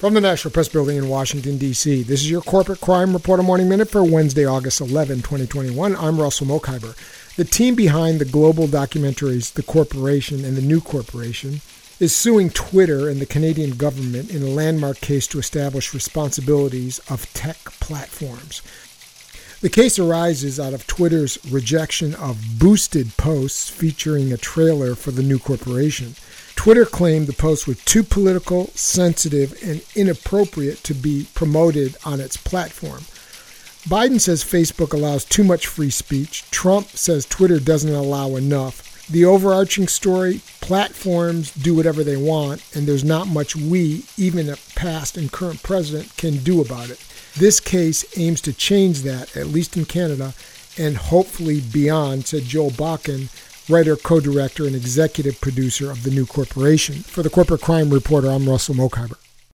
From the National Press Building in Washington, D.C., this is your Corporate Crime Reporter Morning Minute for Wednesday, August 11, 2021. I'm Russell Mokhiber. The team behind the global documentaries The Corporation and The New Corporation is suing Twitter and the Canadian government in a landmark case to establish responsibilities of tech platforms. The case arises out of Twitter's rejection of boosted posts featuring a trailer for the new corporation. Twitter claimed the posts were too political, sensitive, and inappropriate to be promoted on its platform. Biden says Facebook allows too much free speech. Trump says Twitter doesn't allow enough. The overarching story platforms do whatever they want, and there's not much we, even a past and current president, can do about it. This case aims to change that, at least in Canada, and hopefully beyond, said Joel Bakan, writer, co director, and executive producer of the new corporation. For the Corporate Crime Reporter, I'm Russell Mokhiber.